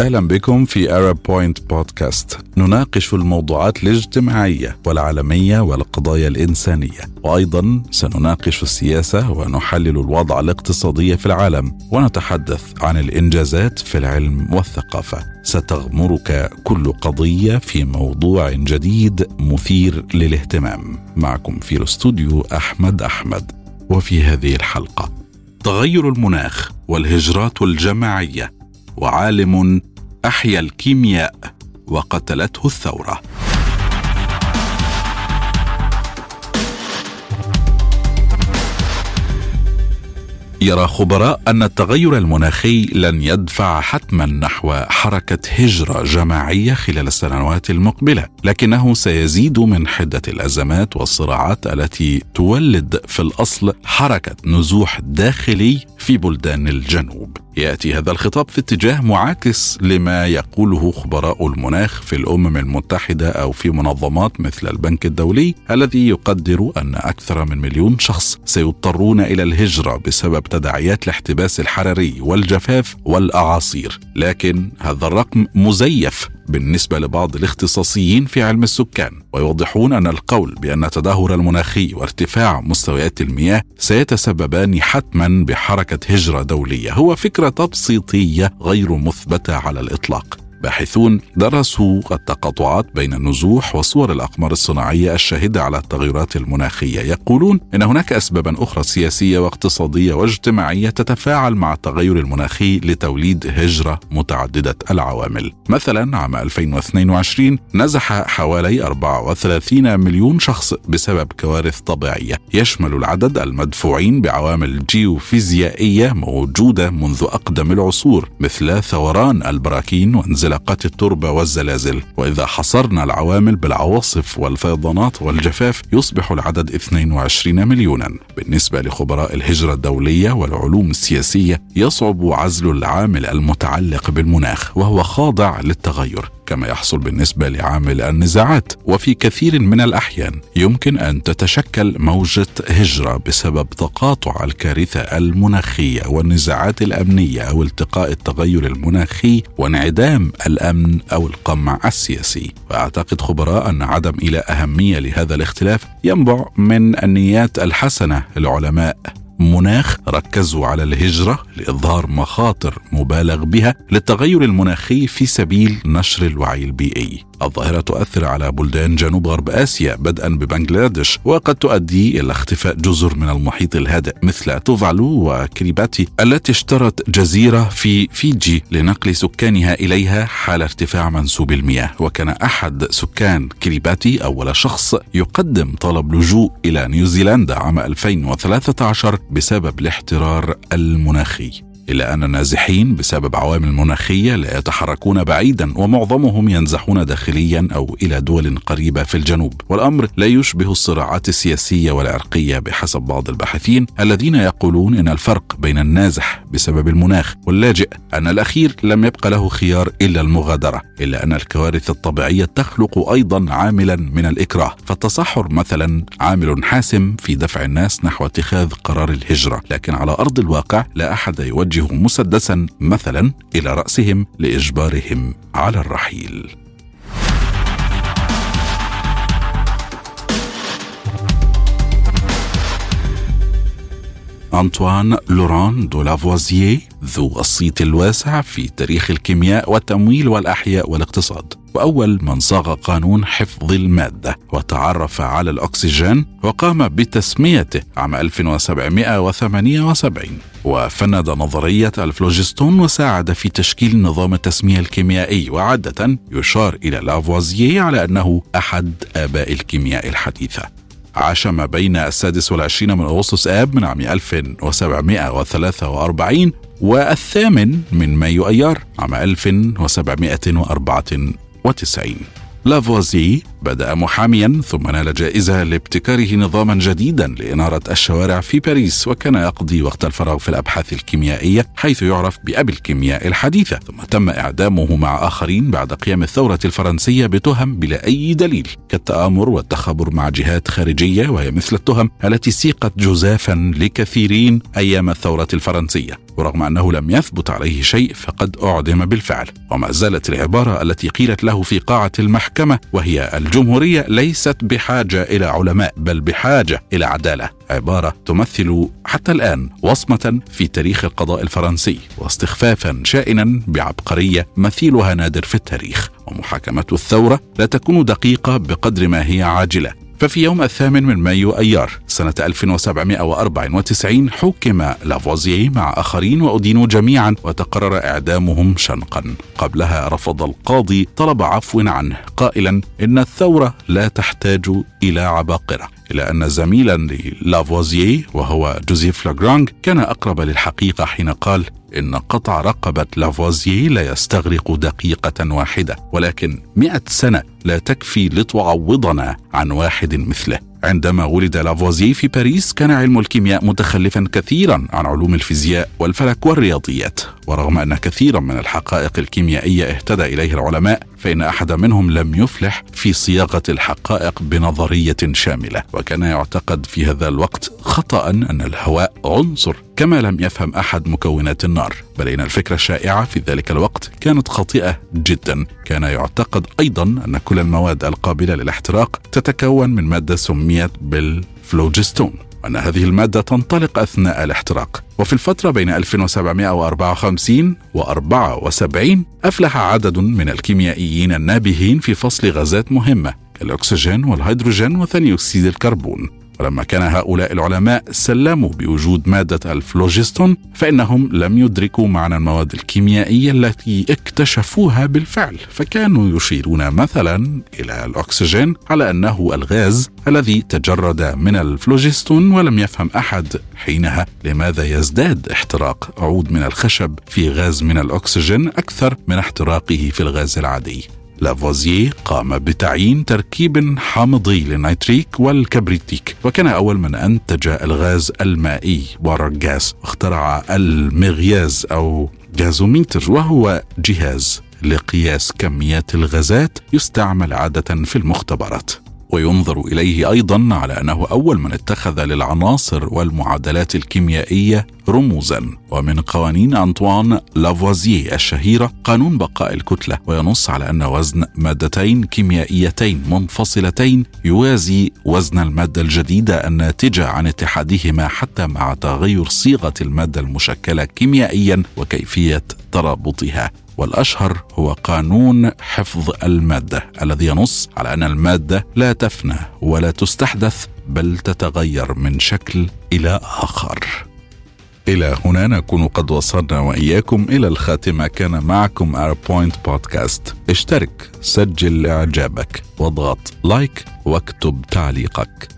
أهلا بكم في Arab Point بودكاست نناقش الموضوعات الاجتماعية والعالمية والقضايا الإنسانية. وأيضا سنناقش السياسة ونحلل الوضع الاقتصادي في العالم. ونتحدث عن الإنجازات في العلم والثقافة. ستغمرك كل قضية في موضوع جديد مثير للاهتمام. معكم في الاستوديو أحمد أحمد. وفي هذه الحلقة تغير المناخ والهجرات الجماعية وعالم أحيا الكيمياء وقتلته الثورة. يرى خبراء أن التغير المناخي لن يدفع حتما نحو حركة هجرة جماعية خلال السنوات المقبلة لكنه سيزيد من حدة الأزمات والصراعات التي تولد في الأصل حركة نزوح داخلي في بلدان الجنوب. يأتي هذا الخطاب في اتجاه معاكس لما يقوله خبراء المناخ في الأمم المتحدة أو في منظمات مثل البنك الدولي الذي يقدر أن أكثر من مليون شخص سيضطرون إلى الهجرة بسبب تداعيات الاحتباس الحراري والجفاف والأعاصير. لكن هذا الرقم مزيف. بالنسبة لبعض الاختصاصيين في علم السكان ويوضحون أن القول بأن التدهور المناخي وارتفاع مستويات المياه سيتسببان حتما بحركة هجرة دولية. هو فكرة تبسيطية غير مثبتة على الإطلاق. باحثون درسوا التقاطعات بين النزوح وصور الأقمار الصناعية الشاهدة على التغيرات المناخية، يقولون إن هناك اسبابا أخرى سياسية واقتصادية واجتماعية تتفاعل مع التغير المناخي لتوليد هجرة متعددة العوامل. مثلا عام 2022 نزح حوالي 34 مليون شخص بسبب كوارث طبيعية، يشمل العدد المدفوعين بعوامل جيوفيزيائية موجودة منذ أقدم العصور مثل ثوران البراكين وانزلاق علاقات التربة والزلازل. وإذا حصرنا العوامل بالعواصف والفيضانات والجفاف يصبح العدد 22 مليونا. بالنسبة لخبراء الهجرة الدولية والعلوم السياسية يصعب عزل العامل المتعلق بالمناخ وهو خاضع للتغير. كما يحصل بالنسبة لعامل النزاعات. وفي كثير من الأحيان يمكن أن تتشكل موجة هجرة بسبب تقاطع الكارثة المناخية والنزاعات الأمنية أو التقاء التغير المناخي وانعدام الأمن أو القمع السياسي. وأعتقد خبراء أن عدم إلى أهمية لهذا الاختلاف ينبع من النيات الحسنة للعلماء. مناخ ركزوا على الهجرة لإظهار مخاطر مبالغ بها للتغير المناخي في سبيل نشر الوعي البيئي. الظاهرة تؤثر على بلدان جنوب غرب آسيا بدءا ببنغلاديش وقد تؤدي إلى اختفاء جزر من المحيط الهادئ مثل توفالو وكريباتي التي اشترت جزيرة في فيجي لنقل سكانها إليها حال ارتفاع منسوب المياه. وكان أحد سكان كريباتي أول شخص يقدم طلب لجوء إلى نيوزيلندا عام 2013 بسبب الاحترار المناخي. إلا أن النازحين بسبب عوامل مناخية لا يتحركون بعيدا ومعظمهم ينزحون داخليا أو إلى دول قريبة في الجنوب. والأمر لا يشبه الصراعات السياسية والعرقية بحسب بعض الباحثين الذين يقولون إن الفرق بين النازح بسبب المناخ واللاجئ أن الأخير لم يبق له خيار إلا المغادرة إلا أن الكوارث الطبيعية تخلق أيضا عاملا من الإكراه. فالتصحر مثلا عامل حاسم في دفع الناس نحو اتخاذ قرار الهجرة. لكن على أرض الواقع لا أحد يوجه يوجه مسدسا مثلا إلى رأسهم لإجبارهم على الرحيل. أنطوان لوران دو لافوازييه ذو الصيت الواسع في تاريخ الكيمياء والتمويل والأحياء والاقتصاد. وأول من صاغ قانون حفظ المادة وتعرف على الأكسجين وقام بتسميته عام 1778 وفند نظرية الفلوجستون وساعد في تشكيل نظام التسمية الكيميائي وعادة يشار إلى لافوازييه على أنه أحد آباء الكيمياء الحديثة. عاش ما بين السادس والعشرين من أغسطس آب من عام 1743 والثامن من مايو أيار عام 1794 لافوازي بدأ محاميا ثم نال جائزة لابتكاره نظاما جديدا لإنارة الشوارع في باريس وكان يقضي وقت الفراغ في الأبحاث الكيميائية حيث يعرف بأبي الكيمياء الحديثة. ثم تم إعدامه مع آخرين بعد قيام الثورة الفرنسية بتهم بلا أي دليل. كالتآمر والتخابر مع جهات خارجية وهي مثل التهم التي سيقت جزافا لكثيرين أيام الثورة الفرنسية. ورغم أنه لم يثبت عليه شيء فقد أعدم بالفعل. وما زالت العبارة التي قيلت له في قاعة المحكمة وهي الجمهورية ليست بحاجة إلى علماء بل بحاجة إلى عدالة. عبارة تمثل حتى الآن وصمة في تاريخ القضاء الفرنسي واستخفافا شائنا بعبقرية مثيلها نادر في التاريخ. ومحاكمة الثورة لا تكون دقيقة بقدر ما هي عاجلة. ففي يوم الثامن من مايو أيار سنة 1794 حكم لافوزييه مع آخرين وأدينوا جميعا وتقرر إعدامهم شنقا. قبلها رفض القاضي طلب عفو عنه قائلا إن الثورة لا تحتاج إلى عباقرة. إلى أن زميلا للافوزييه وهو جوزيف لاغرانج كان أقرب للحقيقة حين قال إن قطع رقبة لافوزييه لا يستغرق دقيقة واحدة ولكن مئة سنة لا تكفي لتعوضنا عن واحد مثله. عندما ولد لافوزييه في باريس كان علم الكيمياء متخلفا كثيرا عن علوم الفيزياء والفلك والرياضيات. ورغم أن كثيرا من الحقائق الكيميائية اهتدى اليه العلماء فإن أحد منهم لم يفلح في صياغة الحقائق بنظرية شاملة. وكان يعتقد في هذا الوقت خطا أن الهواء عنصر كما لم يفهم أحد مكونات النار بل إن الفكرة الشائعة في ذلك الوقت كانت خاطئه جدا. كان يعتقد أيضا أن كل المواد القابلة للاحتراق تتكون من مادة سميت بالفلوجستون وأن هذه المادة تنطلق أثناء الاحتراق. وفي الفترة بين 1754 و 74 أفلح عدد من الكيميائيين النابهين في فصل غازات مهمة كالأكسجين والهيدروجين وثاني أكسيد الكربون. ولما كان هؤلاء العلماء سلموا بوجود مادة الفلوجستون فإنهم لم يدركوا معنى المواد الكيميائية التي اكتشفوها بالفعل فكانوا يشيرون مثلا إلى الأكسجين على أنه الغاز الذي تجرد من الفلوجستون ولم يفهم أحد حينها. لماذا يزداد احتراق عود من الخشب في غاز من الأكسجين أكثر من احتراقه في الغاز العادي؟ لافوزييه قام بتعيين تركيب حامضي للنيتريك والكبريتيك وكان أول من أنتج الغاز المائي والغاز واخترع المغياز أو gasometer وهو جهاز لقياس كميات الغازات يستعمل عادة في المختبرات. وينظر إليه أيضا على أنه أول من اتخذ للعناصر والمعادلات الكيميائية رموزا. ومن قوانين أنطوان لافوازييه الشهيرة قانون بقاء الكتلة وينص على أن وزن مادتين كيميائيتين منفصلتين يوازي وزن المادة الجديدة الناتجة عن اتحادهما حتى مع تغير صيغة المادة المشكلة كيميائيا وكيفية ترابطها. والأشهر هو قانون حفظ المادة الذي ينص على أن المادة لا تفنى ولا تستحدث بل تتغير من شكل إلى آخر. إلى هنا نكون قد وصلنا وإياكم إلى الخاتمة. كان معكم أربوينت بودكاست اشترك سجل إعجابك واضغط لايك واكتب تعليقك.